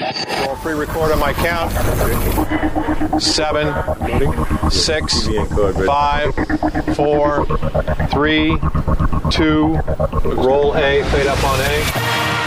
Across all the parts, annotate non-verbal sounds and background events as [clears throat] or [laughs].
I'll pre-record on my count. Seven, six, five, four, three, two. Roll A. Fade up on A.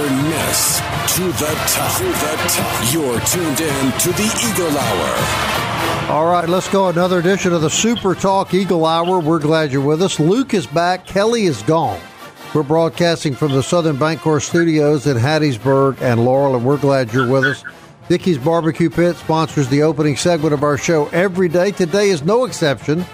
Miss to the top. To the top. You're tuned in to the Eagle Hour. All right, let's go. Another edition of the Super Talk Eagle Hour. We're glad you're with us. Luke is back. Kelly is gone. We're broadcasting from the Southern Bancorp Studios in Hattiesburg and Laurel, and we're glad you're with us. Dickey's Barbecue Pit sponsors the opening segment of our show every day. Today is no exception,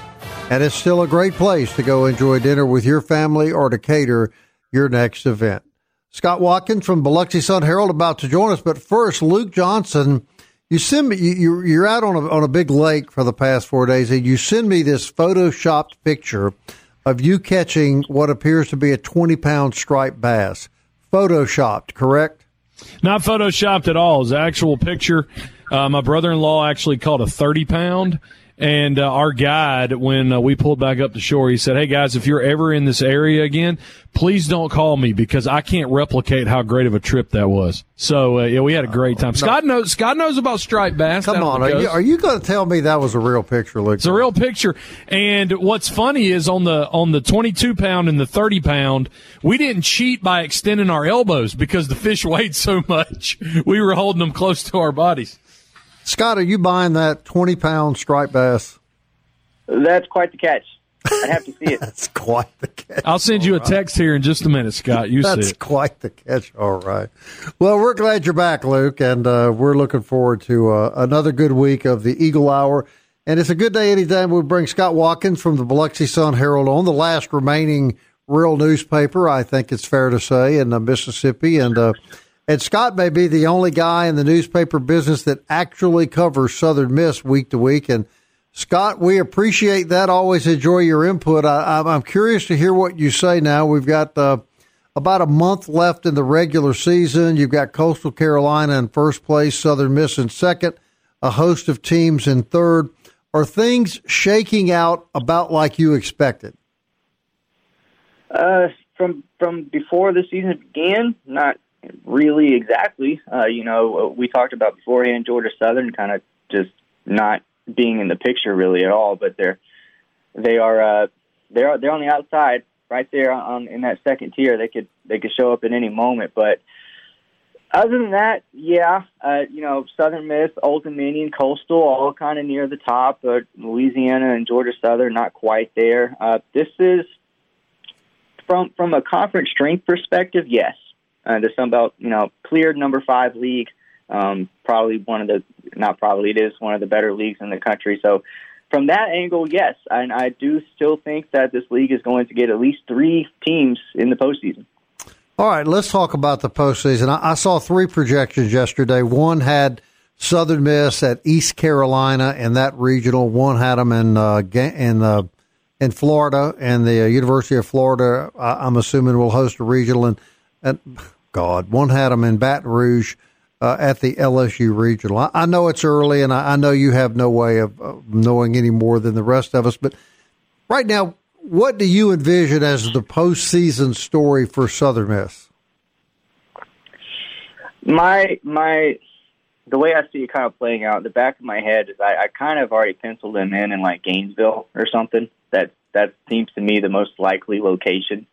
and it's still a great place to go enjoy dinner with your family or to cater your next event. Scott Watkins from Biloxi Sun Herald about to join us, but first, Luke Johnson. You send me. You, you're out on a on a big lake for the past four days, and you send me this photoshopped picture of you catching what appears to be a 20 pound striped bass. Photoshopped, correct? Not photoshopped at all. It's an actual picture. Uh, my brother in law actually caught a 30 pound. And uh, our guide, when uh, we pulled back up the shore, he said, "Hey guys, if you're ever in this area again, please don't call me because I can't replicate how great of a trip that was." So uh, yeah, we had a great time. Scott knows. Scott knows about striped bass. Come on, are you, are you going to tell me that was a real picture, Luke? It's a real picture. And what's funny is on the on the 22 pound and the 30 pound, we didn't cheat by extending our elbows because the fish [laughs] weighed so much. We were holding them close to our bodies. Scott, are you buying that 20 pound striped bass? That's quite the catch. I have to see it. [laughs] That's quite the catch. I'll send you a text here in just a minute, Scott. You see That's it. quite the catch. All right. Well, we're glad you're back, Luke, and uh, we're looking forward to uh, another good week of the Eagle Hour. And it's a good day anytime we bring Scott Watkins from the Biloxi Sun Herald on, the last remaining real newspaper, I think it's fair to say, in uh, Mississippi. And uh, and Scott may be the only guy in the newspaper business that actually covers Southern Miss week to week. And Scott, we appreciate that. Always enjoy your input. I, I'm- I'm curious to hear what you say now. We've got uh, about a month left in the regular season. You've got Coastal Carolina in first place, Southern Miss in second, a host of teams in third. Are things shaking out about like you expected? Uh, from from before the season began, not really exactly. Uh, you know, we talked about beforehand Georgia Southern kind of just not being in the picture really at all, but they're they are uh, they're they're on the outside right there on in that second tier. They could they could show up at any moment, but other than that, yeah, uh, you know, Southern Miss, Old Dominion, Coastal, all kind of near the top, but Louisiana and Georgia Southern not quite there. Uh, this is from from a conference strength perspective, yes. Uh, the Sun Belt, you know, cleared number five league, um, probably one of the not probably it is one of the better leagues in the country. So from that angle, yes, and I do still think that this league is going to get at least three teams in the postseason. All right, let's talk about the postseason. I, I saw three projections yesterday. One had Southern Miss at East Carolina and that regional. One had them in uh, in uh, in Florida, and the uh, University of Florida. I, I'm assuming will host a regional. And, and God, one had them in Baton Rouge uh, at the LSU regional. I, I know it's early, and I, I know you have no way of knowing any more than the rest of us. But right now, what do you envision as the postseason story for Southern Miss? My my the way I see it kind of playing out in the back of my head is I, I kind of already penciled them in in like Gainesville or something. That that seems to me the most likely location.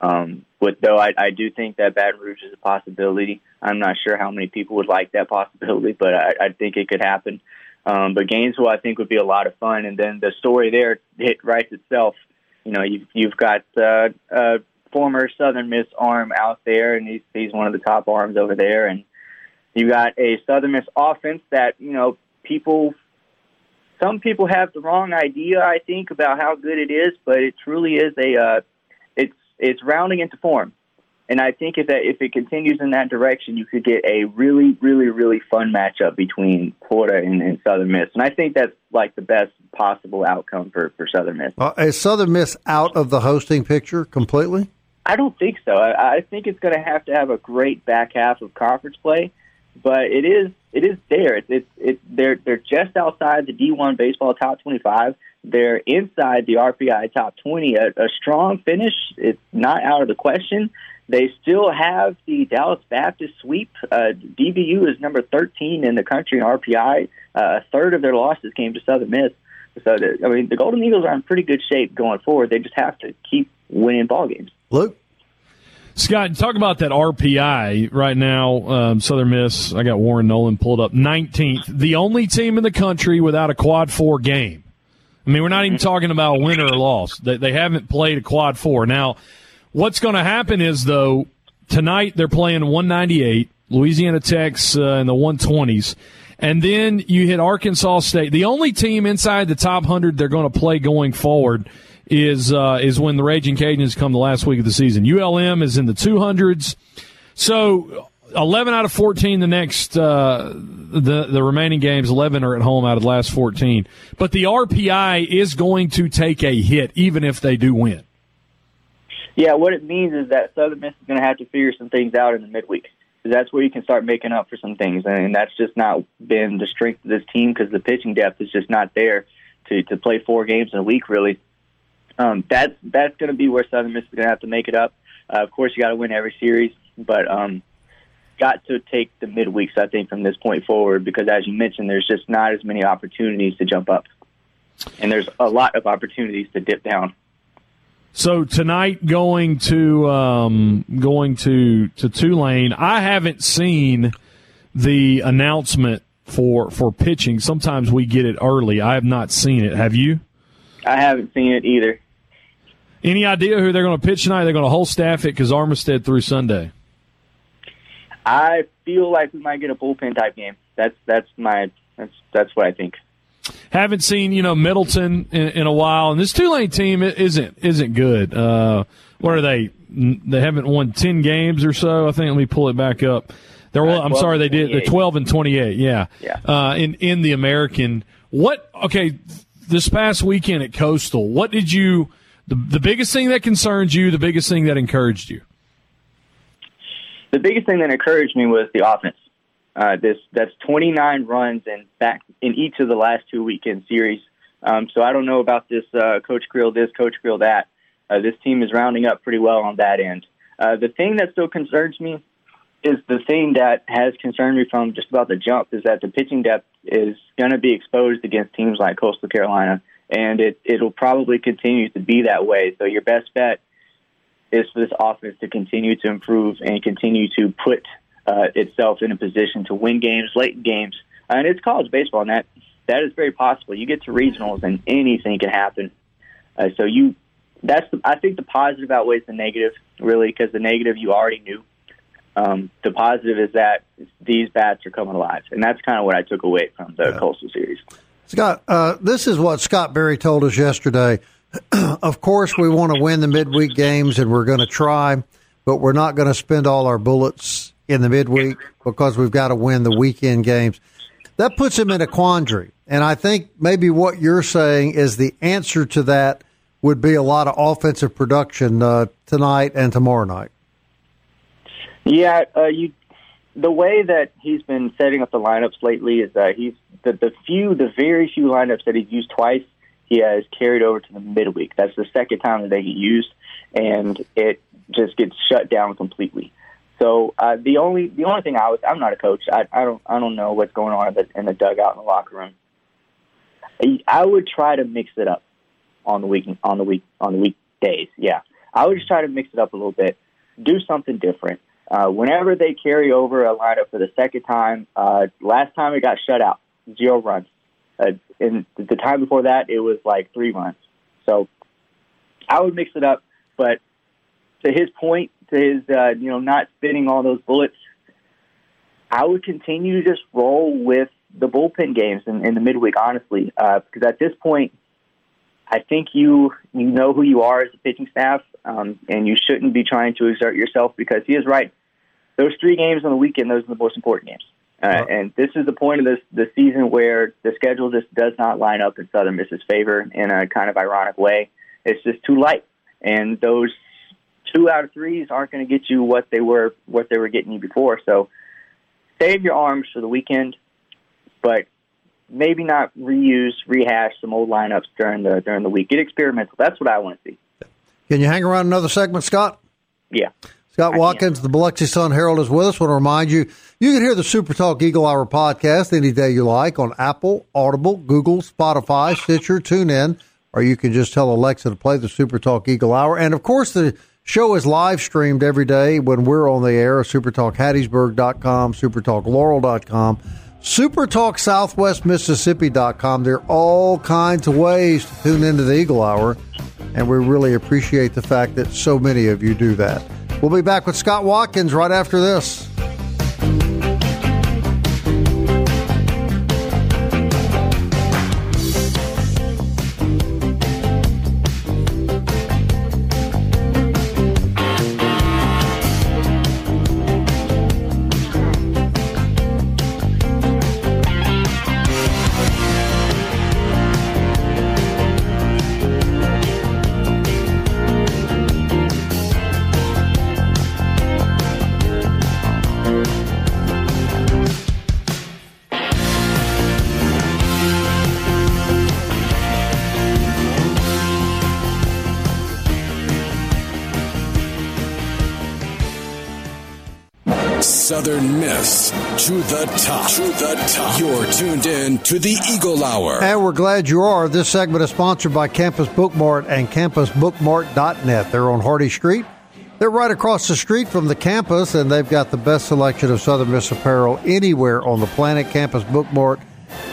Um, but though I, I do think that Baton Rouge is a possibility. I'm not sure how many people would like that possibility, but I, I think it could happen. Um, but Gainesville, I think, would be a lot of fun. And then the story there, it writes itself. You know, you've you've got uh, a former Southern Miss arm out there, and he's he's one of the top arms over there, and you got a Southern Miss offense that you know people. Some people have the wrong idea, I think, about how good it is, but it truly is a. Uh, it's rounding into form. And I think if that if it continues in that direction, you could get a really, really, really fun matchup between Florida and, and Southern Miss. And I think that's like the best possible outcome for, for Southern Miss. Uh, is Southern Miss out of the hosting picture completely? I don't think so. I, I think it's going to have to have a great back half of conference play, but it is it is there. It's it's, it's they're they're just outside the D1 baseball top 25. They're inside the RPI top 20. A, a strong finish. It's not out of the question. They still have the Dallas Baptist sweep. Uh, DBU is number 13 in the country in RPI. Uh, a third of their losses came to Southern Miss. So, the, I mean, the Golden Eagles are in pretty good shape going forward. They just have to keep winning ball games. Luke? Scott, talk about that RPI right now. Um, Southern Miss, I got Warren Nolan pulled up 19th, the only team in the country without a quad four game. I mean, we're not even talking about win or loss. They, they haven't played a quad four. Now, What's going to happen is, though, tonight they're playing 198, Louisiana Tech's uh, in the 120s. And then you hit Arkansas State. The only team inside the top 100 they're going to play going forward is uh, is when the Raging Cajuns come the last week of the season. ULM is in the 200s. So 11 out of 14 the next uh, the the remaining games 11 are at home out of the last 14 but the RPI is going to take a hit even if they do win yeah, what it means is that Southern Miss is going to have to figure some things out in the midweek. Because that's where you can start making up for some things, and that's just not been the strength of this team because the pitching depth is just not there to to play four games in a week. Really, um, that's that's going to be where Southern Miss is going to have to make it up. Uh, of course, you got to win every series, but um, got to take the midweeks, I think, from this point forward because, as you mentioned, there's just not as many opportunities to jump up, and there's a lot of opportunities to dip down. So tonight, going to um, going to to Tulane, I haven't seen the announcement for for pitching. Sometimes we get it early. I have not seen it. Have you? I haven't seen it either. Any idea who they're going to pitch tonight? They're going to whole staff it because Armistead through Sunday. I feel like we might get a bullpen type game. That's that's my that's that's what I think. Haven't seen you know Middleton in, in a while, and this Tulane team isn't isn't good. Uh, what are they? They haven't won ten games or so. I think. Let me pull it back up. They're, well, I'm sorry, they did the 12 and 28. Yeah. Yeah. Uh, in in the American, what? Okay, this past weekend at Coastal, what did you? The the biggest thing that concerns you, the biggest thing that encouraged you. The biggest thing that encouraged me was the offense. Uh, this that's 29 runs in back in each of the last two weekend series. Um, so I don't know about this uh, Coach Creel this, Coach Creel that. Uh, this team is rounding up pretty well on that end. Uh, the thing that still concerns me is the thing that has concerned me from just about the jump is that the pitching depth is going to be exposed against teams like Coastal Carolina, and it it'll probably continue to be that way. So your best bet is for this offense to continue to improve and continue to put uh, itself in a position to win games, late games, and it's college baseball, and that that is very possible. You get to regionals, and anything can happen. Uh, so you, that's the, I think the positive outweighs the negative, really, because the negative you already knew. Um, the positive is that these bats are coming alive, and that's kind of what I took away from the yeah. Coastal Series. Scott, uh, this is what Scott Berry told us yesterday. [clears throat] of course, we want to win the midweek games, and we're going to try, but we're not going to spend all our bullets in the midweek because we've got to win the weekend games. That puts him in a quandary. And I think maybe what you're saying is the answer to that would be a lot of offensive production uh, tonight and tomorrow night. Yeah, uh, you. The way that he's been setting up the lineups lately is that he's the, the few, the very few lineups that he's used twice, he has carried over to the midweek. That's the second time that they get used, and it just gets shut down completely. So uh, the only the only thing I was I'm not a coach. I, I don't I don't know what's going on in the, in the dugout in the locker room. I would try to mix it up on the week on the week on the weekdays. Yeah, I would just try to mix it up a little bit, do something different. Uh, whenever they carry over a lineup for the second time, uh, last time it got shut out, zero runs. Uh, and the time before that, it was like three runs. So I would mix it up, but to his point, to his uh, you know not spitting all those bullets, I would continue to just roll with the bullpen games in, in the midweek, honestly, uh, because at this point, I think you you know who you are as a pitching staff, um, and you shouldn't be trying to exert yourself because he is right. Those three games on the weekend, those are the most important games. Uh, and this is the point of this the season where the schedule just does not line up in Southern Miss's favor in a kind of ironic way. It's just too light, and those two out of threes aren't going to get you what they were what they were getting you before. So save your arms for the weekend, but maybe not reuse rehash some old lineups during the during the week. Get experimental. That's what I want to see. Can you hang around another segment, Scott? Yeah. Scott Watkins, the Biloxi Sun Herald, is with us. want to remind you, you can hear the Super Talk Eagle Hour podcast any day you like on Apple, Audible, Google, Spotify, Stitcher, TuneIn, or you can just tell Alexa to play the Super Talk Eagle Hour. And of course, the show is live streamed every day when we're on the air. SuperTalkHattiesburg.com, SuperTalkLaurel.com, SuperTalkSouthwestMississippi.com. There are all kinds of ways to tune into the Eagle Hour, and we really appreciate the fact that so many of you do that. We'll be back with Scott Watkins right after this. Southern Miss to the top. To the top. You're tuned in to the Eagle Hour. And we're glad you are. This segment is sponsored by Campus Bookmart and CampusBookmart.net. They're on Hardy Street. They're right across the street from the campus, and they've got the best selection of Southern Miss apparel anywhere on the planet. Campus Bookmart,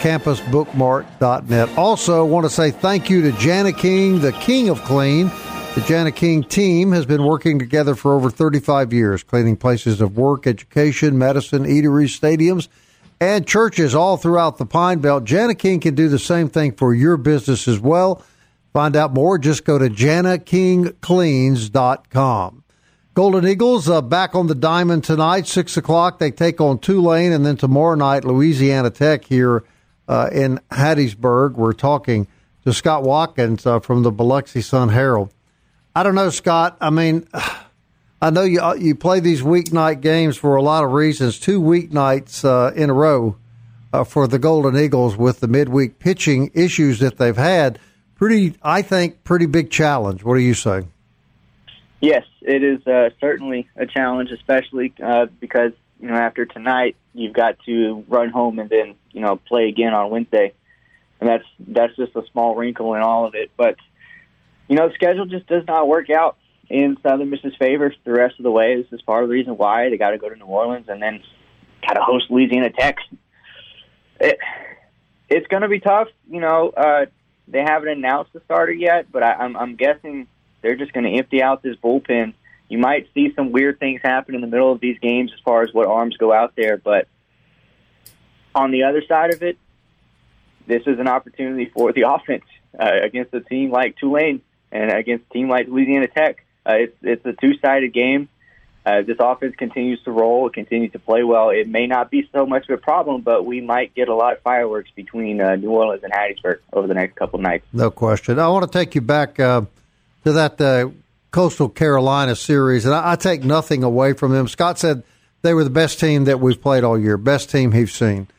CampusBookmart.net. Also, want to say thank you to Jani-King, the king of clean. The Jani-King team has been working together for over 35 years, cleaning places of work, education, medicine, eateries, stadiums, and churches all throughout the Pine Belt. Jani-King can do the same thing for your business as well. Find out more, just go to janikingcleans.com. Golden Eagles uh, back on the diamond tonight, 6 o'clock. They take on Tulane, and then tomorrow night, Louisiana Tech here uh, in Hattiesburg. We're talking to Scott Watkins uh, from the Biloxi Sun Herald. I don't know, Scott. I mean, I know you uh, you play these weeknight games for a lot of reasons. Two weeknights uh, in a row uh, for the Golden Eagles with the midweek pitching issues that they've had. Pretty, I think, pretty big challenge. What do you say? Yes, it is uh, certainly a challenge, especially uh, because you know after tonight you've got to run home and then you know play again on Wednesday, and that's that's just a small wrinkle in all of it. But you know, the schedule just does not work out in Southern Miss's favor the rest of the way. This is part of the reason why they got to go to New Orleans and then got to host Louisiana Tech. It, it's going to be tough. You know, uh, they haven't announced the starter yet, but I, I'm, I'm guessing they're just going to empty out this bullpen. You might see some weird things happen in the middle of these games as far as what arms go out there, but on the other side of it, this is an opportunity for the [laughs] offense uh, against a team like Tulane and against team like Louisiana Tech. Uh, it's it's a two sided game. Uh, this offense continues to roll, it continues to play well. It may not be so much of a problem, but we might get a lot of fireworks between uh, New Orleans and Hattiesburg over the next couple nights. No question. I want to take you back uh, to that uh, Coastal Carolina series, and I, I, take nothing away from them. Scott said they were the best team that we've played all year, best team he's seen.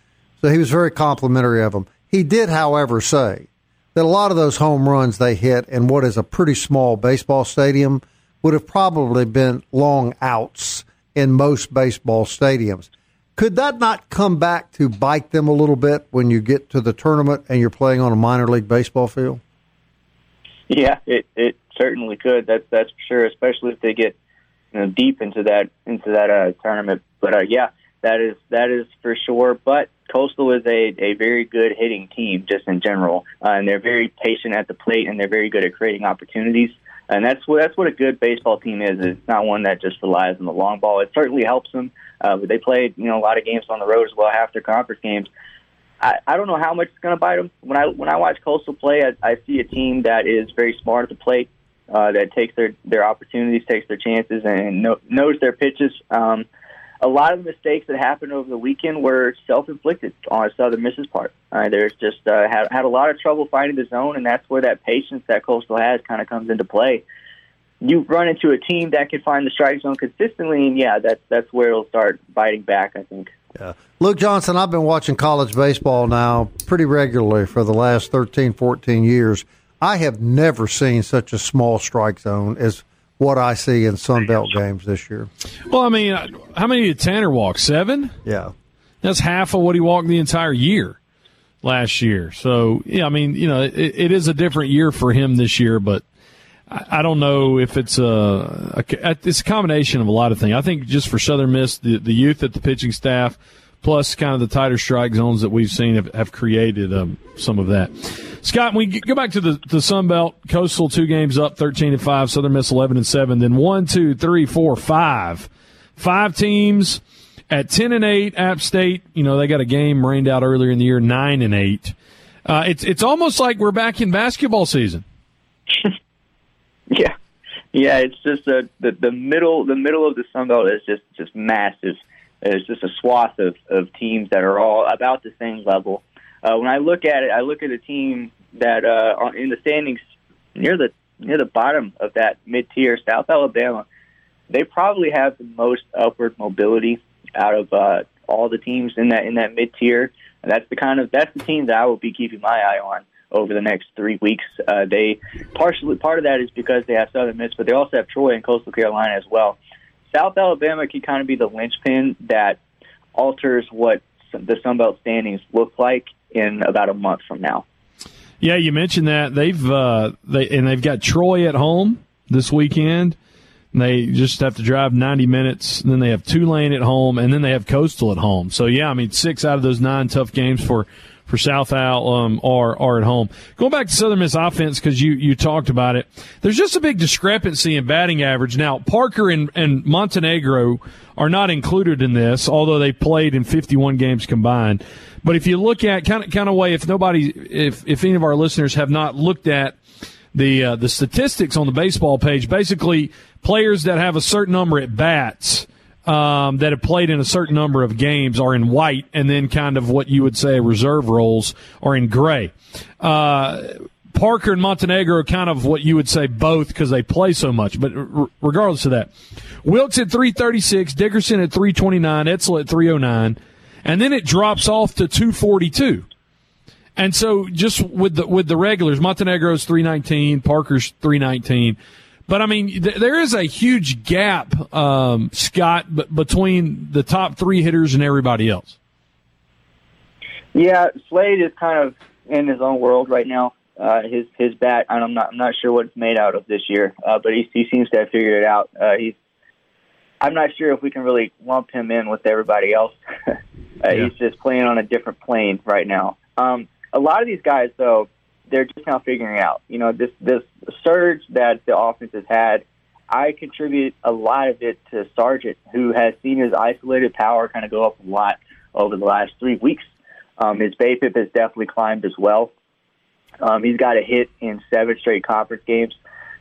So he was very complimentary of them. He did, however, say that a lot of those home runs they hit in what is a pretty small baseball stadium would have probably been long outs in most baseball stadiums. Could that not come back to bite them a little bit when you get to the tournament and you're playing on a minor league baseball field? Yeah, it it certainly could. That's that's for sure, especially if they get you know, deep into that into that uh, tournament. But uh, yeah, that is that is for sure. But Coastal is a, a very good hitting team just in general, uh, and they're very patient at the plate, and they're very good at creating opportunities. And that's what that's what a good baseball team is. It's not one that just relies on the long ball. It certainly helps them, uh, but they played you know a lot of games on the road as well, half their conference games. I, I don't know how much it's going to bite them. When I when I watch Coastal play, I, I see a team that is very smart at the plate, uh, that takes their their opportunities, takes their chances, and know, knows their pitches. Um, a lot of the mistakes that happened over the weekend were self-inflicted on Southern Miss's part. Uh, there's just uh, had had a lot of trouble finding the zone, and that's where that patience that Coastal has kind of comes into play. You run into a team that can find the strike zone consistently, and yeah, that's that's where it'll start biting back. I think. Yeah. Luke Johnson, I've been watching college baseball now pretty regularly for the last 13, 14 years. I have never seen such a small strike zone as what I see in Sun Belt games this year. Well, I mean, uh, how many did Tanner walk? Seven? Yeah. That's half of what he walked the entire year last year. So, yeah, I mean, you know, it, it is a different year for him this year, but I, I don't know if it's a, a, it's a combination of a lot of things. I think just for Southern Miss, the, the youth at the pitching staff, plus kind of the tighter strike zones that we've seen have, have created um, some of that. Scott, we go back to the, the Sun Belt. Coastal two games up, thirteen and five. Southern Miss eleven and seven. Then one, two, three, four, five, five teams at ten and eight. App State, you know, they got a game rained out earlier in the year, nine and eight. Uh, it's it's almost like we're back in basketball season. [laughs] yeah, yeah. It's just a, the the middle the middle of the Sun Belt is just just massive. It's just a swath of, of teams that are all about the same level uh, when I look at it, I look at a team that uh, in the standings near the near the bottom of that mid tier, South Alabama. They probably have the most upward mobility out of uh, all the teams in that in that mid tier. That's the kind of that's the team that I will be keeping my eye on over the next three weeks. Uh, they partially part of that is because they have Southern Miss, but they also have Troy and Coastal Carolina as well. South Alabama can kind of be the linchpin that alters what the Sun Belt standings look like in about a month from now. Yeah, you mentioned that they've uh, they and they've got Troy at home this weekend. They just have to drive 90 minutes. Then they have Tulane at home, and then they have Coastal at home. So yeah, I mean six out of those nine tough games for for South Al um, are are at home. Going back to Southern Miss offense because you you talked about it. There's just a big discrepancy in batting average. Now Parker and, and Montenegro are not included in this, although they played in 51 games combined. But if you look at kind of kind of way, if nobody, if if any of our listeners have not looked at the uh, the statistics on the baseball page, basically players that have a certain number at bats. Um, that have played in a certain number of games are in white, and then kind of what you would say reserve roles are in gray. Uh, Parker and Montenegro are kind of what you would say both because they play so much. But r- regardless of that, Wilkes at 336, Dickerson at 329, Etzel at 309 and then it drops off to 242. And so just with the with the regulars, Montenegro's 319, Parker's 319. But I mean, th- there is a huge gap, um, Scott, b- between the top three hitters and everybody else. Yeah, Slade is kind of in his own world right now. Uh, his his bat, I'm not I'm not sure what it's made out of this year, uh, but he he seems to have figured it out. Uh, he's I'm not sure if we can really lump him in with everybody else. [laughs] Uh, yeah. He's just playing on a different plane right now. Um, a lot of these guys, though, they're just now figuring out. You know, this this surge that the offense has had. I contribute a lot of it to Sargent, who has seen his isolated power kind of go up a lot over the last three weeks. Um, his BABIP has definitely climbed as well. Um, he's got a hit in seven straight conference games.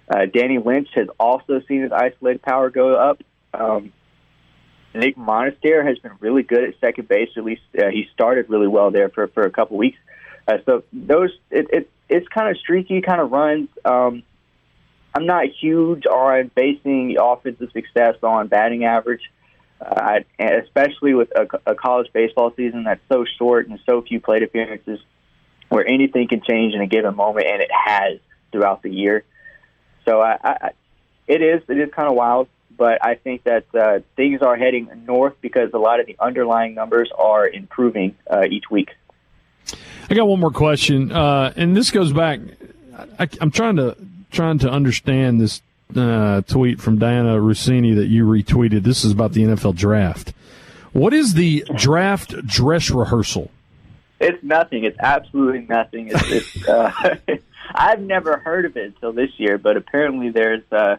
Uh, Danny Lynch has also seen his isolated power go up. Um, Nick Monistere has been really good at second base. At least uh, he started really well there for for a couple weeks. Uh, so those it, it it's kind of streaky kind of runs. Um, I'm not huge on basing offensive success on batting average, uh, especially with a, a college baseball season that's so short and so few plate appearances, where anything can change in a given moment, and it has throughout the year. So I, I, it is it is kind of wild but I think that uh, things are heading north because a lot of the underlying numbers are improving uh, each week. I got one more question, uh, and this goes back. I, am trying to trying to understand this uh, tweet from Dianna Russini that you retweeted. This is about the NFL draft. What is the draft dress rehearsal? It's nothing. It's absolutely nothing. It's, it's uh, [laughs] I've never heard of it until this year, but apparently there's uh,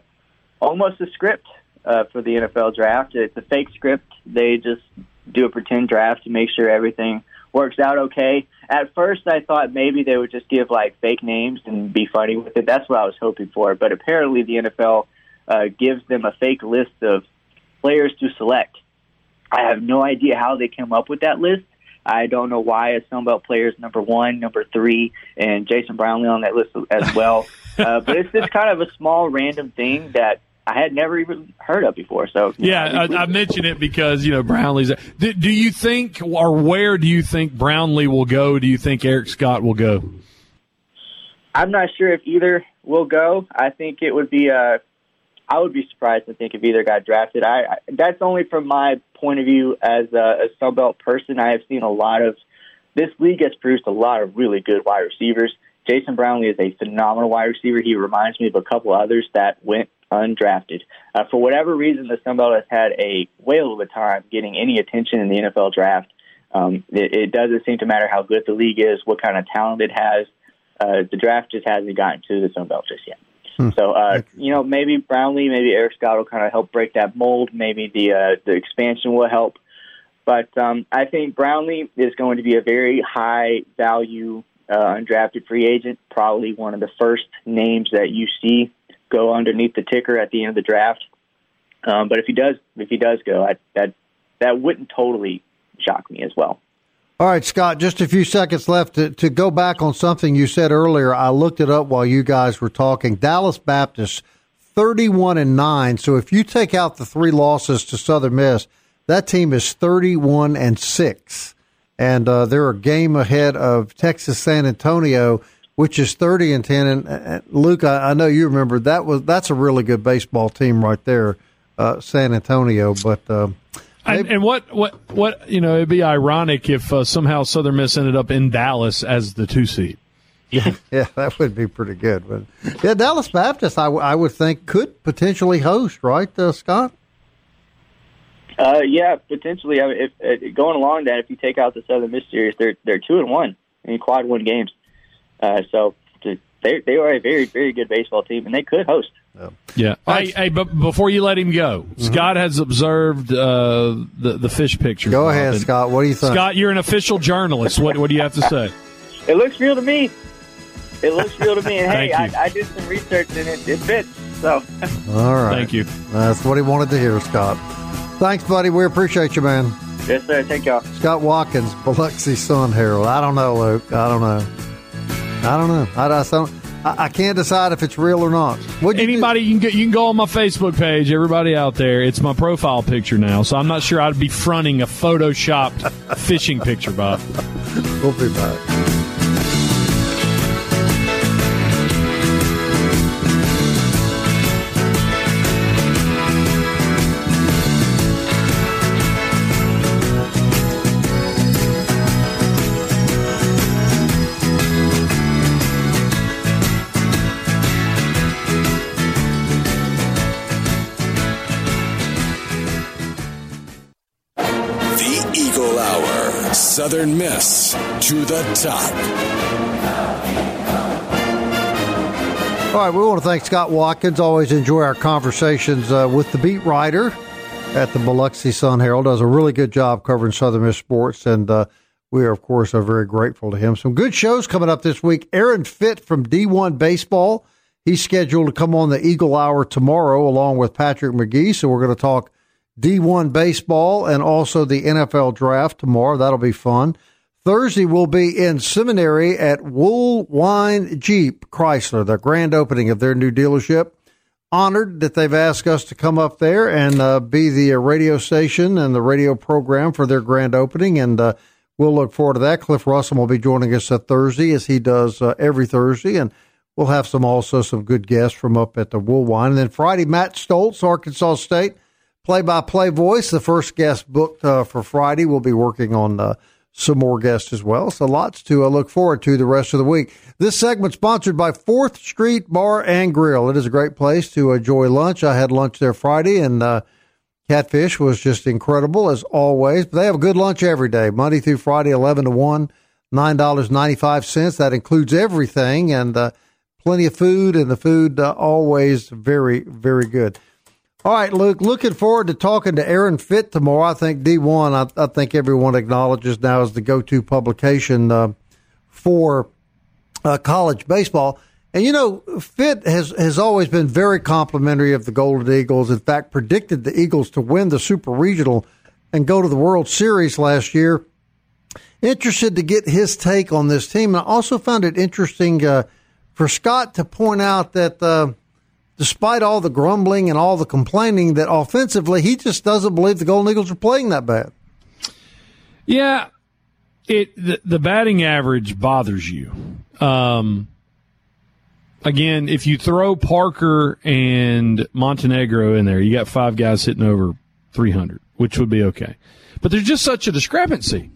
almost a script uh, for the NFL draft. It's a fake script. They just do a pretend draft to make sure everything works out okay. At first, I thought maybe they would just give like fake names and be funny with it. That's what I was hoping for. But apparently, the NFL uh, gives them a fake list of players to select. I have no idea how they came up with that list. I don't know why a Sunbelt player is number one, number three, and Jason Brownlee on that list as well. [laughs] uh, but it's just kind of a small random thing that I had never even heard of before. So yeah, know, I, I, mentioned it because you know Brownlee's. Do, do, you think, or where do you think Brownlee will go? Do you think Eric Scott will go? I'm not sure if either will go. I think it would be. Uh, I would be surprised to think if either got drafted. I, I that's only from my point of view as a, a Sunbelt person. I have seen a lot of this league has produced a lot of really good wide receivers. Jason Brownlee is a phenomenal wide receiver. He reminds me of a couple others that went undrafted. Uh, for whatever reason, the Sun Belt has had a whale of a time getting any attention in the NFL draft. Um, it, it doesn't seem to matter how good the league is, what kind of talent it has. Uh, the draft just hasn't gotten to the Sun Belt just yet. Hmm. So, uh, you know, maybe Brownlee, maybe Eric Scott will kind of help break that mold. Maybe the uh, the expansion will help. But um, I think Brownlee is going to be a very high value uh, undrafted free agent, probably one of the first names that you see go underneath the ticker at the end of the draft. Um, but if he does, if he does go, I, that that wouldn't totally shock me as well. All right, Scott, just a few seconds left to, to go back on something you said earlier. I looked it up while you guys were talking. Dallas Baptist, 31 and 9. So if you take out the three losses to Southern Miss, that team is 31 and 6. And uh, they're a game ahead of Texas San Antonio, which is 30 and 10. And, uh, Luke, I, I, know you remember that was that's a really good baseball team right there, uh, San Antonio. But uh, and, and, what what what you know, it'd be ironic if uh, somehow Southern Miss ended up in Dallas as the two seed. Yeah, [laughs] yeah, that would be pretty good. But yeah, Dallas Baptist, I, w- I would think could potentially host, right, uh, Scott? Uh, yeah, potentially. I mean, if, if, going along that, if you take out the Southern Miss series, they're they're two and one in quad one games. Uh, so they they are a very very good baseball team, and they could host. Yeah. yeah. Hey, hey, but before you let him go, mm-hmm. Scott has observed uh, the the fish picture. Go ahead, Scott. What do you think? Scott, you're an official journalist. what what do you have to say? [laughs] It looks real to me. It looks real to me. And hey, I, I, did some research and it, it fits. So. [laughs] All right. Thank you. That's what he wanted to hear, Scott. Thanks, buddy. We appreciate you, man. Yes, sir. Thank y'all. Scott Watkins, Biloxi Sun Herald. I don't know, Luke. I don't know. I don't know. I, I don't. I, I can't decide if it's real or not. What'd you Anybody, do? you can get, you can go on my Facebook page. Everybody out there, it's my profile picture now. So I'm not sure I'd be fronting a photoshopped [laughs] fishing picture, Bob. We'll be back. Southern Miss to the top. All right, we want to thank Scott Watkins. Always enjoy our conversations uh, with the beat writer at the Biloxi Sun Herald. Does a really good job covering Southern Miss sports, and uh, we are, of course, are very grateful to him. Some good shows coming up this week. Aaron Fitt from D1 Baseball. He's scheduled to come on the Eagle Hour tomorrow, along with Patrick McGee. So we're going to talk D1 baseball and also the NFL draft tomorrow. That'll be fun. Thursday will be in seminary at Woolwine Jeep Chrysler, the grand opening of their new dealership. Honored that they've asked us to come up there and uh, be the uh, radio station and the radio program for their grand opening. And uh, we'll look forward to that. Cliff Russell will be joining us at Thursday as he does uh, every Thursday. And we'll have some also some good guests from up at the Woolwine. And then Friday, Matt Stoltz, Arkansas State play-by-play voice. The first guest booked uh, for Friday. We'll be working on uh, some more guests as well. So lots to uh, look forward to the rest of the week. This segment sponsored by Fourth Street Bar and Grill. It is a great place to enjoy lunch. I had lunch there Friday, and uh, catfish was just incredible as always. But they have a good lunch every day, Monday through Friday, eleven to one. $9.95. That includes everything and uh, plenty of food, and the food uh, always very, very good. All right, Luke, looking forward to talking to Aaron Fitt tomorrow. I think D1, I, I think everyone acknowledges now is the go to publication uh, for uh, college baseball. And you know, Fitt has has always been very complimentary of the Golden Eagles. In fact, predicted the Eagles to win the Super Regional and go to the World Series last year. Interested to get his take on this team. And I also found it interesting uh, for Scott to point out that uh, despite all the grumbling and all the complaining, that offensively he just doesn't believe the Golden Eagles are playing that bad. Yeah, it the, the batting average bothers you. Um, again, if you throw Parker and Montenegro in there, you got five guys hitting over 300, which would be okay. But there's just such a discrepancy.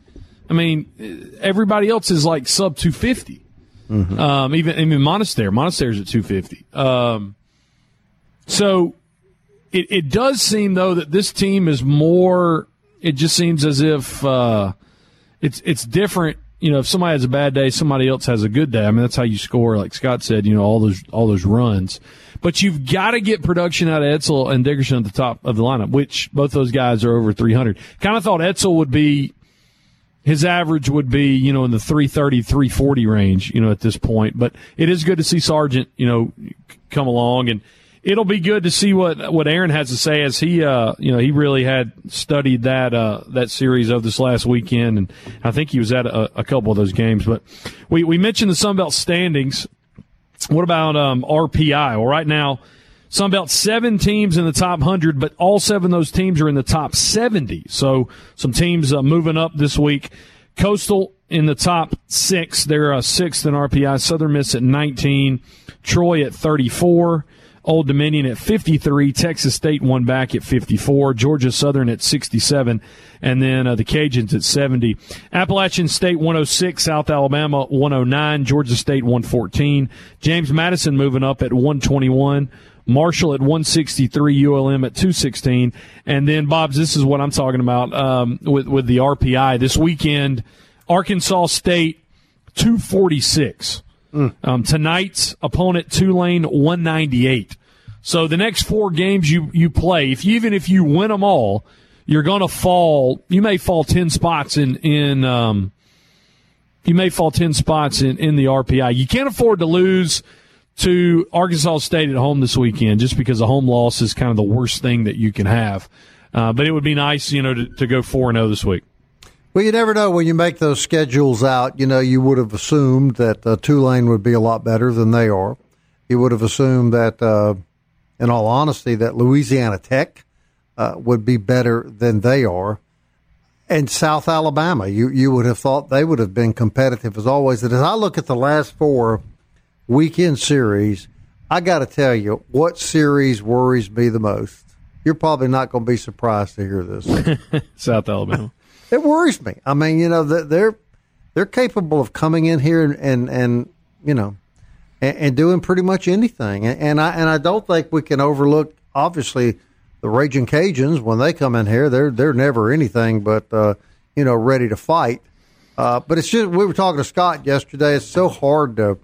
I mean, everybody else is like sub 250. Mm-hmm. Um, even even Monistere, Monistere's at 250. Um, so it, it does seem though that this team is more. It just seems as if uh, it's it's different you know, if somebody has a bad day, somebody else has a good day. I mean, that's how you score. Like Scott said, you know, all those all those runs. But you've got to get production out of Etzel and Dickerson at the top of the lineup, which both those guys are over 300. Kind of thought Etzel would be his average would be, you know, in the 330, 340 range, you know, at this point. But it is good to see Sargent, you know, come along and it'll be good to see what what Aaron has to say as he uh you know he really had studied that uh that series of this last weekend. And I think he was at a, a couple of those games but we we mentioned the Sun Belt standings. What about um RPI well right now Sun Belt seven teams in the top 100 but all seven of those teams are in the top 70 so some teams uh, moving up this week. Coastal in the top six. They're uh, sixth in RPI Southern Miss at 19 Troy at 34 Old Dominion at 53, Texas State one back at 54, Georgia Southern at 67, and then uh, the Cajuns at 70. Appalachian State 106, South Alabama 109, Georgia State 114, James Madison moving up at 121. Marshall at 163, ULM at 216, and then Bob's. This is what I'm talking about um, with with the RPI this weekend. Arkansas State 246. Mm. Um, tonight's opponent, Tulane, 198. So the next four games you, you play, if you, even if you win them all, you're going to fall. You may fall 10 spots in, in, um, you may fall 10 spots in, in the RPI. You can't afford to lose to Arkansas State at home this weekend just because a home loss is kind of the worst thing that you can have. Uh, but it would be nice, you know, to, to go 4 0 this week. Well, you never know when you make those schedules out. You know, you would have assumed that uh, Tulane would be a lot better than they are. You would have assumed that, uh, in all honesty, that Louisiana Tech uh, would be better than they are. And South Alabama, you, you would have thought they would have been competitive as always. And as I look at the last four weekend series, I got to tell you, what series worries me the most? You're probably not going to be surprised to hear this. [laughs] South Alabama it worries me. I mean, you know, they're they're capable of coming in here and and, and you know, and, and, doing pretty much anything. And, I and I don't think we can overlook obviously the Raging Cajuns when they come in here. They're they're never anything but uh, you know ready to fight. Uh, but it's just we were talking to Scott yesterday. It's so hard to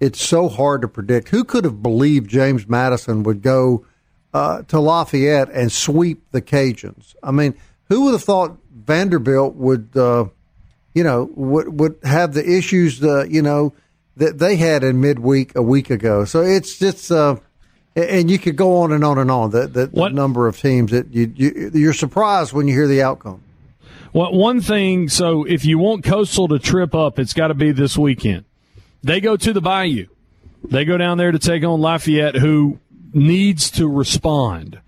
it's so hard to predict. Who could have believed James Madison would go uh, to Lafayette and sweep the Cajuns? I mean, who would have thought Vanderbilt would, uh, you know, would would have the issues, uh, you know, that they had in midweek a week ago. So it's just, uh, and you could go on and on and on. The, the, the number of teams that you, you you're surprised when you hear the outcome. Well, one thing. So if you want Coastal to trip up, it's got to be this weekend. They go to the Bayou. They go down there to take on Lafayette, who needs to respond.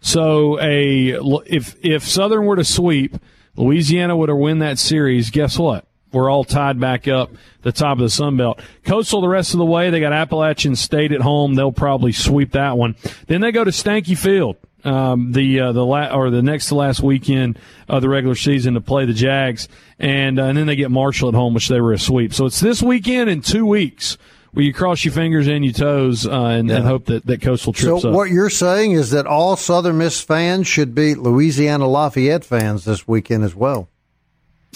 So a if if Southern were to sweep, Louisiana were to win that series. Guess what? We're all tied back up the top of the Sun Belt. Coastal the rest of the way. They got Appalachian State at home. They'll probably sweep that one. Then they go to Stanky Field. Um, the uh, the la- or the next to last weekend of the regular season to play the Jags, and uh, and then they get Marshall at home, which they were a sweep. So it's this weekend in two weeks where you cross your fingers and your toes uh, and, yeah. and, hope that, that Coastal trips so up. what you're saying is that all Southern Miss fans should be Louisiana Lafayette fans this weekend as well.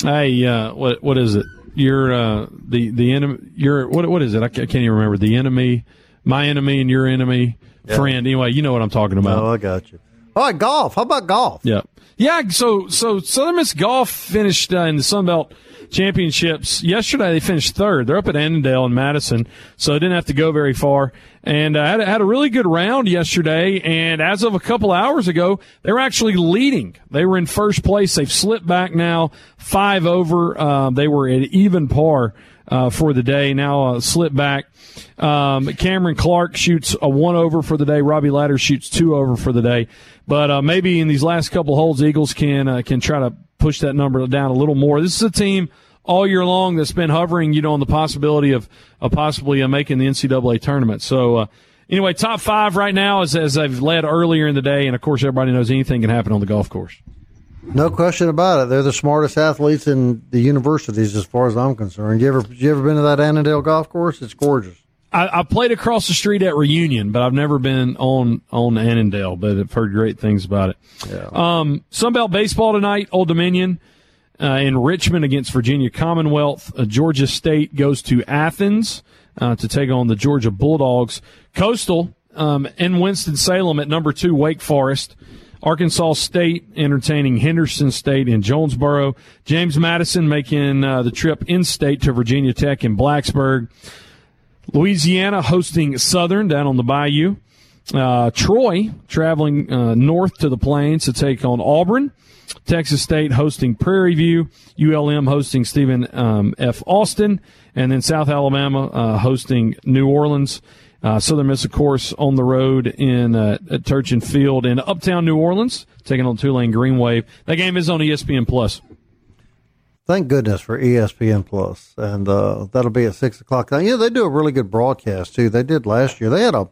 Hey, uh, what what is it? your uh, the the enemy. Your what what is it? I can't even remember. The enemy, my enemy, and your enemy yeah. friend. Anyway, you know what I'm talking about. Oh, I got you. All right, golf. How about golf? Yeah, yeah. So so Southern Miss golf finished uh, in the Sun Belt championships yesterday. They finished third. They're up at Annandale and Madison, so they didn't have to go very far. And uh, had, had a really good round yesterday. And as of a couple hours ago, they were actually leading. They were in first place. They've slipped back now, five over. Uh, they were at even par. Uh, for the day. Now uh, slip back. Um, Cameron Clark shoots a one over for the day. Robbie Ladder shoots two over for the day. But uh, maybe in these last couple holes, Eagles can uh, can try to push that number down a little more. This is a team all year long that's been hovering, you know, on the possibility of, of possibly uh, making the NCAA tournament. So, uh, anyway, top five right now is as I've led earlier in the day, and of course, everybody knows anything can happen on the golf course. No question about it. They're the smartest athletes in the universities, as far as I'm concerned. You ever you ever been to that Annandale golf course? It's gorgeous. I, I, played across the street at Reunion, but I've never been on on Annandale. But I've heard great things about it. Yeah. Um, Sunbelt baseball tonight, Old Dominion uh, in Richmond against Virginia Commonwealth. Uh, Georgia State goes to Athens uh, to take on the Georgia Bulldogs. Coastal um, in Winston Salem at number two, Wake Forest. Arkansas State entertaining Henderson State in Jonesboro. James Madison making uh, the trip in state to Virginia Tech in Blacksburg. Louisiana hosting Southern down on the Bayou. Uh, Troy traveling uh, north to the plains to take on Auburn. Texas State hosting Prairie View. ULM hosting Stephen um, F. Austin. And then South Alabama uh, hosting New Orleans. Uh, Southern Miss, of course, on the road in uh, at Turchin Field in Uptown New Orleans, taking on Tulane Green Wave. That game is on ESPN Plus. Thank goodness for ESPN Plus, and uh, that'll be at six o'clock. You they do a really good broadcast too. They did last year. They had a,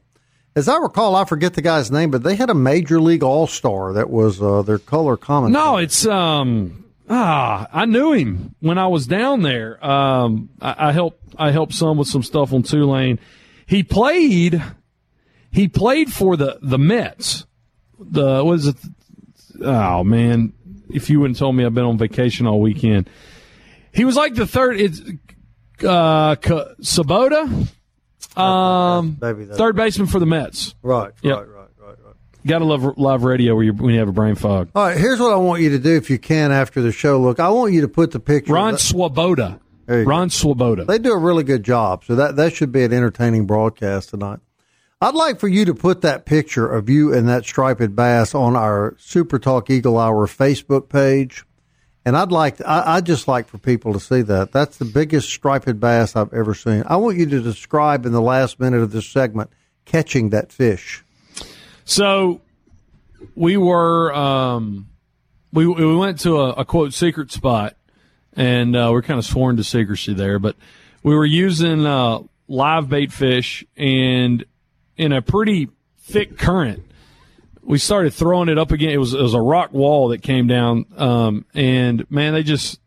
as I recall, I forget the guy's name, but they had a major league all star that was uh, their color commentator. No, it's um ah I knew him when I was down there. Um, I, I helped I helped some with some stuff on Tulane. He played he played for the the Mets. The was it? Oh man, if you wouldn't told me I've been on vacation all weekend. He was like the third. It's uh, Sabota, um, third baseman for the Mets. Right, yep. right, right, right, right. Got to love live radio where you, when you have a brain fog. All right, here's what I want you to do if you can after the show. Look, I want you to put the picture. Ron Swoboda. Ron Swoboda. They do a really good job, so that that should be an entertaining broadcast tonight. I'd like for you to put that picture of you and that striped bass on our Super Talk Eagle Hour Facebook page. And I'd like, I, just like for people to see that. That's the biggest striped bass I've ever seen. I want you to describe in the last minute of this segment catching that fish. So we were, um, we, we went to a, a quote secret spot and uh, we're kind of sworn to secrecy there, but we were using uh, live bait fish and in a pretty thick current. We started throwing it up again. It was, it was a rock wall that came down, um, and man, they just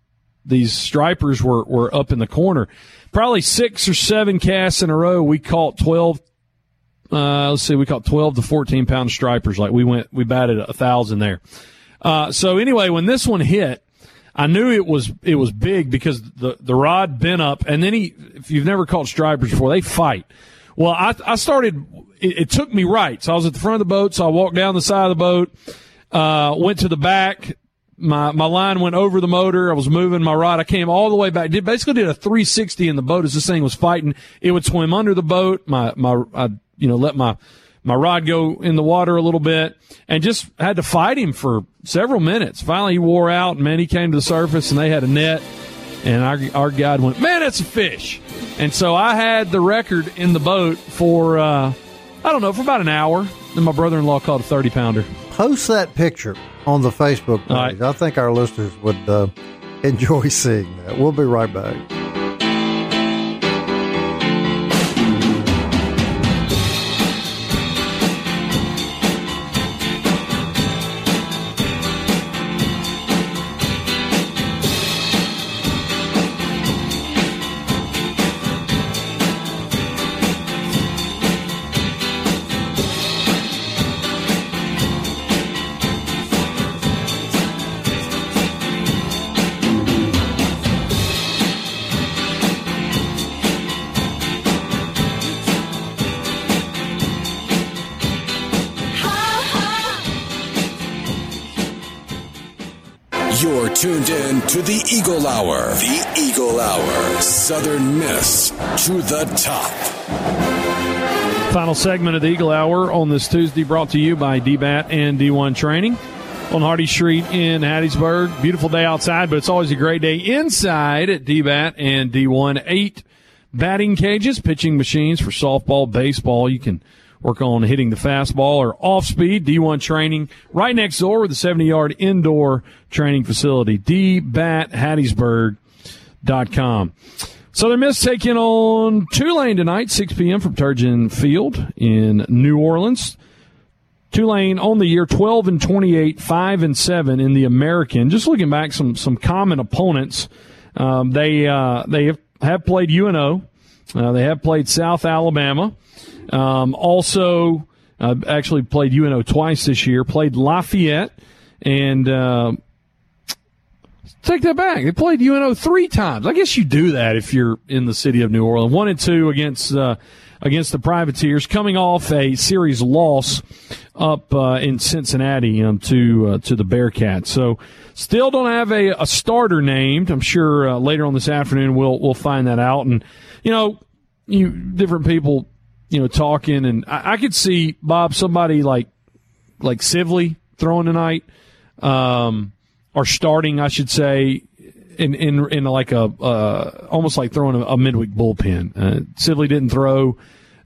these stripers were were up in the corner. Probably six or seven casts in a row. We caught twelve. Uh, let's see, we caught twelve to fourteen pound stripers. Like we went, we batted a thousand there. Uh, so anyway, when this one hit, I knew it was it was big because the the rod bent up, and then he. If you've never caught stripers before, they fight. Well, I, I started, it, it, took me right. So I was at the front of the boat. So I walked down the side of the boat, uh, went to the back. My, my line went over the motor. I was moving my rod. I came all the way back. Did basically did a 360 in the boat as this thing was fighting. It would swim under the boat. My, my, I, you know, let my, my rod go in the water a little bit and just had to fight him for several minutes. Finally, he wore out and man, he came to the surface and they had a net and our, our guide went, man, that's a fish. And so I had the record in the boat for, uh, I don't know, for about an hour. Then my brother in law caught a 30 pounder. Post that picture on the Facebook page. Right. I think our listeners would uh, enjoy seeing that. We'll be right back. Eagle Hour. The Eagle Hour. Southern Miss to the top. Final segment of the Eagle Hour on this Tuesday brought to you by DBAT and D1 Training on Hardy Street in Hattiesburg. Beautiful day outside, but it's always a great day inside at DBAT and D1. Eight batting cages, pitching machines for softball, baseball. You can work on hitting the fastball or off speed. D1 training right next door with a 70 yard indoor training facility. DBATHattiesburg.com. Southern Miss taking on Tulane tonight, 6 p.m. from Turchin Field in New Orleans. Tulane on the year 12 and 28, 5 and 7 in the American. Just looking back, some some common opponents. Um, they uh, they have, have played UNO. Uh, they have played South Alabama. Um, also, uh, actually played UNO twice this year. Played Lafayette and uh, take that back. They played UNO three times. I guess you do that if you're in the city of New Orleans. One and two against uh, against the Privateers, coming off a series loss up uh, in Cincinnati um, to uh, to the Bearcats. So still don't have a, a starter named. I'm sure uh, later on this afternoon we'll we'll find that out. And you know, you different people, you know, talking, and I, I could see Bob somebody like like Sibley throwing tonight. Um, or starting, I should say, in in in like a uh, almost like throwing a, a midweek bullpen. Uh, Sibley didn't throw,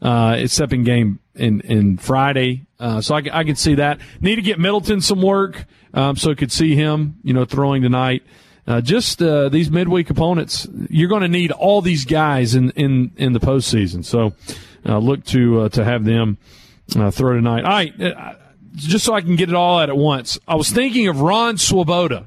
uh, except in game in in Friday, uh, so I, I could see that. Need to get Middleton some work, um, so could see him, you know, throwing tonight. Uh, just uh, these midweek opponents, you're going to need all these guys in in in the postseason. So uh, look to uh, to have them uh, throw tonight. All right. Uh, just so I can get it all out at once, I was thinking of Ron Swoboda.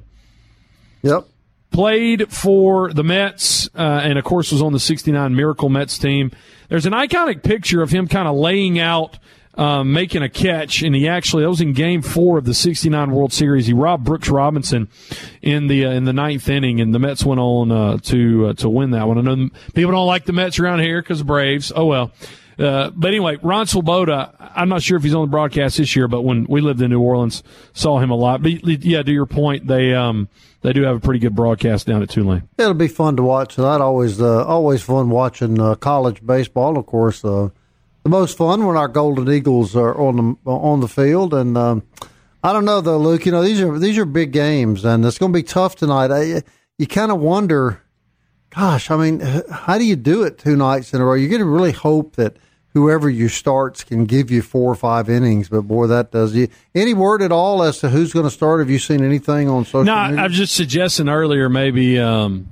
Yep. Played for the Mets, uh, and of course was on the 69 Miracle Mets team. There's an iconic picture of him kind of laying out, um, making a catch, and he actually, that was in game four of the 69 World Series. He robbed Brooks Robinson in the, uh, in the ninth inning, and the Mets went on, uh, to, uh, to win that one. I know people don't like the Mets around here because Braves. Oh well. Uh, but anyway, Ron Swoboda, I'm not sure if he's on the broadcast this year, but when we lived in New Orleans, saw him a lot. But yeah, to your point, they um, they do have a pretty good broadcast down at Tulane. It'll be fun to watch. That always uh, always fun watching uh, college baseball. Of course, uh, most fun when our Golden Eagles are on the on the field. And um, I don't know though, Luke. You know these are these are big games, and it's going to be tough tonight. I, you kind of wonder, gosh, I mean, how do you do it two nights in a row? You're going to really hope that whoever you starts can give you four or five innings. But boy, that does you. Any word at all as to who's going to start? Have you seen anything on social no, media? I was just suggesting earlier maybe um,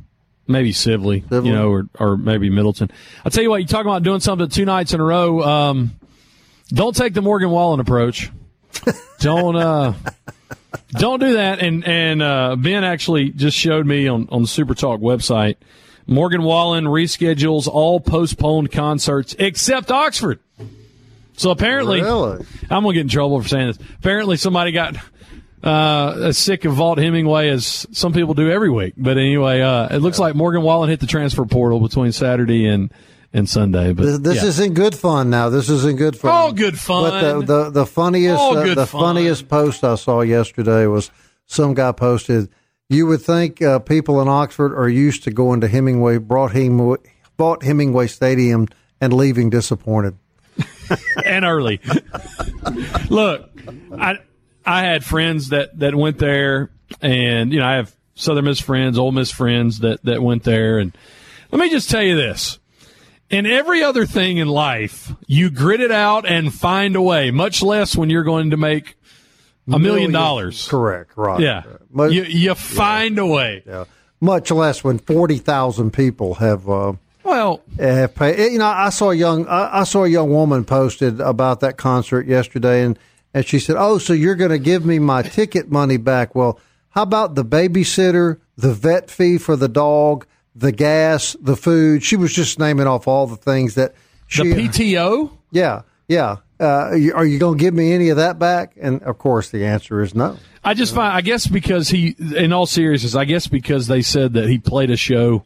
maybe Sibley, Sibley. you know, or or maybe Middleton. I'll tell you what, you talking about doing something two nights in a row. Um, don't take the Morgan Wallen approach. [laughs] don't uh, don't do that. And and uh, Ben actually just showed me on on the Super Talk website. Morgan Wallen reschedules all postponed concerts except Oxford. So apparently, Really? I'm gonna get in trouble for saying this. Apparently, somebody got uh, as sick of Vaught Hemingway as some people do every week. But anyway, uh, it looks like Morgan Wallen hit the transfer portal between Saturday and and Sunday. But This, this yeah. isn't good fun. Now this isn't good fun. All good fun. But the the, the funniest uh, the fun. funniest post I saw yesterday was some guy posted. You would think uh, people in Oxford are used to going to Hemingway, brought Hemingway, bought Hemingway Stadium, and leaving disappointed. [laughs] and early. [laughs] Look, I I had friends that that went there, and you know I have Southern Miss friends, Ole Miss friends that that went there, and let me just tell you this. In every other thing in life, you grit it out and find a way, much less when you're going to make a million dollars. Correct. Right. Yeah. Much, You, you find a way. yeah. much less when forty thousand people have. Uh, Well, have paid. You know, I saw a young I, I saw a young woman posted about that concert yesterday, and and she said, "Oh, so you're going to give me my ticket money back? Well, how about the babysitter, the vet fee for the dog, the gas, the food?" She was just naming off all the things that the. PTO. yeah, yeah. Uh, are you, are you going to give me any of that back? And of course, the answer is no. I just find, I guess because he, in all seriousness, I guess because they said that he played a show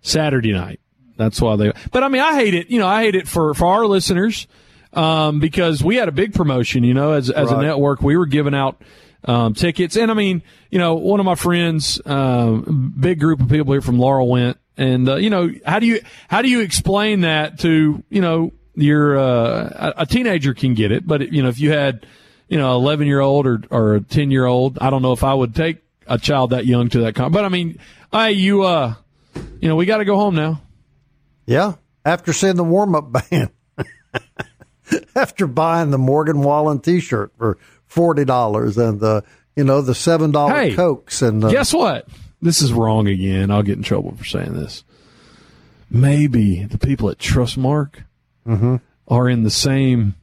Saturday night. That's why they, but I mean, I hate it. You know, I hate it for, for our listeners, um, because we had a big promotion, you know, as, as a network, we were giving out, um, tickets. And I mean, you know, one of my friends, uh, big group of people here from Laurel went, and uh, you know, how do you how do you explain that to you know your uh, a teenager can get it, but you know, if you had you know, 11 year old or, or a 10 year old. I don't know if I would take a child that young to that con. But I mean, hey, you, uh, you know, we got to go home now. Yeah. After seeing the warm up [laughs] band, after buying the Morgan Wallen t shirt for $40 and the, you know, the $7 hey, Cokes. And uh, guess what? This is wrong again. I'll get in trouble for saying this. Maybe the people at Trustmark mm-hmm. are in the same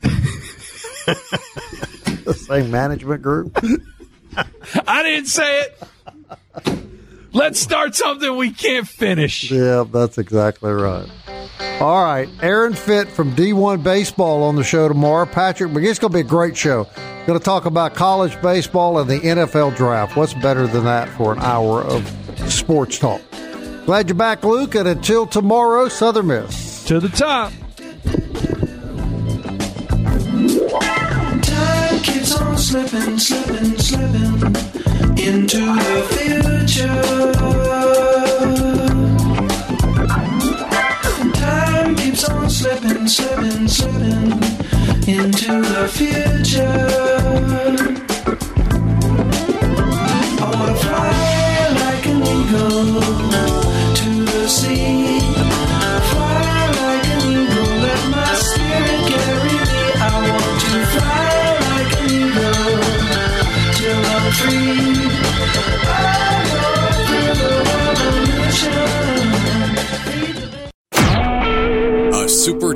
[laughs] the same management group. [laughs] I didn't say it. [laughs] Let's start something we can't finish. Yeah, that's exactly right. All right, Aaron Fitt from D1 Baseball on the show tomorrow. Patrick McGee, going to be a great show. Going to talk about college baseball and the NFL draft. What's better than that for an hour of sports talk? Glad you're back, Luke, and until tomorrow, Southern Miss. To the top. keeps on slipping, slipping, slipping into the future. Time keeps on slipping, slipping, slipping into the future.